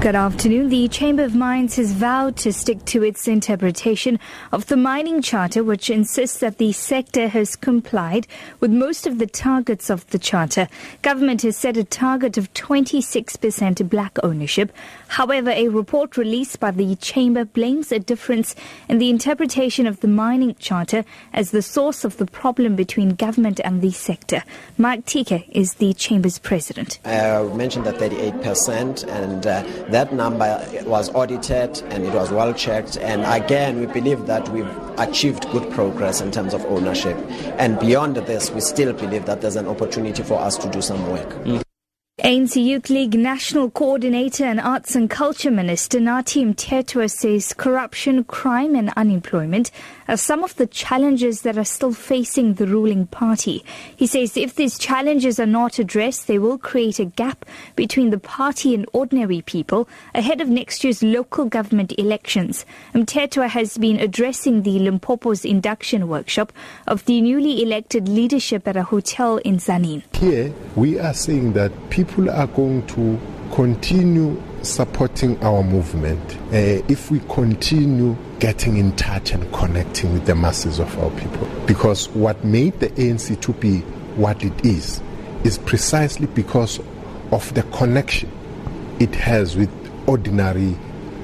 Good afternoon. The Chamber of Mines has vowed to stick to its interpretation of the mining charter, which insists that the sector has complied with most of the targets of the charter. Government has set a target of 26% black ownership. However, a report released by the Chamber blames a difference in the interpretation of the mining charter as the source of the problem between government and the sector. Mike Teke is the Chamber's president. I mentioned the 38% and uh, that number was audited and it was well checked. And again, we believe that we've achieved good progress in terms of ownership. And beyond this, we still believe that there's an opportunity for us to do some work. Mm. ANC Youth League National Coordinator and Arts and Culture Minister Nathi Mthethwa says corruption, crime and unemployment are some of the challenges that are still facing the ruling party. He says if these challenges are not addressed, they will create a gap between the party and ordinary people ahead of next year's local government elections. Mthethwa has been addressing the Limpopo's induction workshop of the newly elected leadership at a hotel in Tzaneen. Here, we are saying that people people are going to continue supporting our movement uh, if we continue getting in touch and connecting with the masses of our people. Because what made the ANC to be what it is is precisely because of the connection it has with ordinary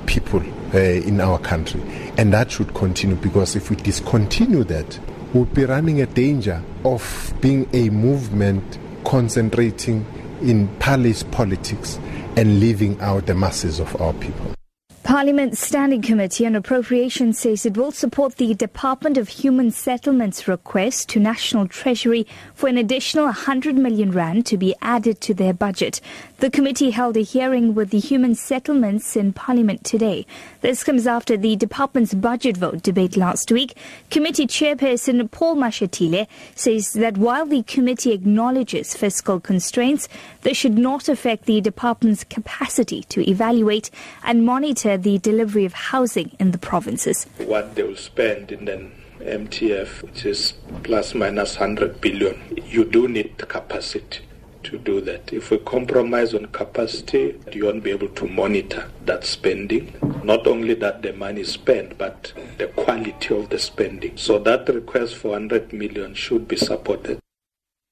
people uh, in our country. And that should continue because if we discontinue that, we'll be running a danger of being a movement concentrating in palace politics and leaving out the masses of our people. Parliament Standing Committee on Appropriations says it will support the Department of Human Settlements request to National Treasury for an additional 100 million rand to be added to their budget. The committee held a hearing with the Human Settlements in Parliament today. This comes after the department's budget vote debate last week. Committee chairperson Paul Mashatile says that while the committee acknowledges fiscal constraints, this should not affect the department's capacity to evaluate and monitor the delivery of housing in the provinces. What they will spend in the MTEF, which is plus minus 100 billion, you do need capacity to do that. If we compromise on capacity, you won't be able to monitor that spending. Not only that the money is spent, but the quality of the spending. So that request for 100 million should be supported.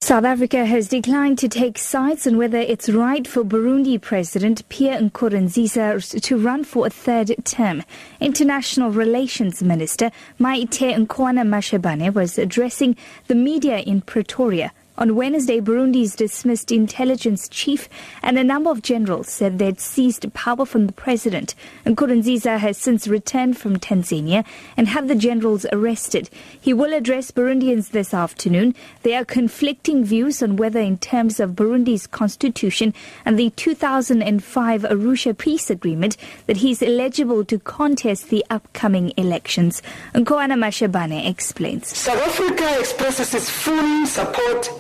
South Africa has declined to take sides on whether it's right for Burundi President Pierre Nkurunziza to run for a third term. International Relations Minister Maite Nkoana Mashabane was addressing the media in Pretoria on Wednesday, Burundi's dismissed intelligence chief and a number of generals said they'd seized power from the president. Nkurunziza has since returned from Tanzania and had the generals arrested. He will address Burundians this afternoon. There are conflicting views on whether, in terms of Burundi's constitution and the 2005 Arusha peace agreement, that he's eligible to contest the upcoming elections. Nkoana Mashabane explains. South Africa expresses its full support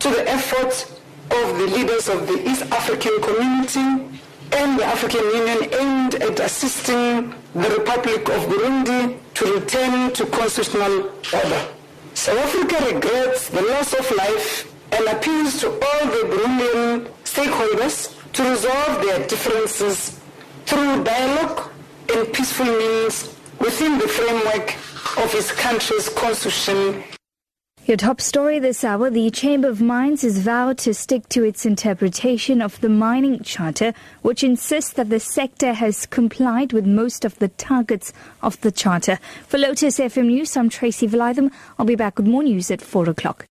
to the efforts of the leaders of the East African community and the African Union aimed at assisting the Republic of Burundi to return to constitutional order. South Africa regrets the loss of life and appeals to all the Burundian stakeholders to resolve their differences through dialogue and peaceful means within the framework of its country's constitution your top story this hour the Chamber of Mines has vowed to stick to its interpretation of the mining charter, which insists that the sector has complied with most of the targets of the charter. For Lotus FM News, I'm Tracy Valaydham. I'll be back with more news at 4 o'clock.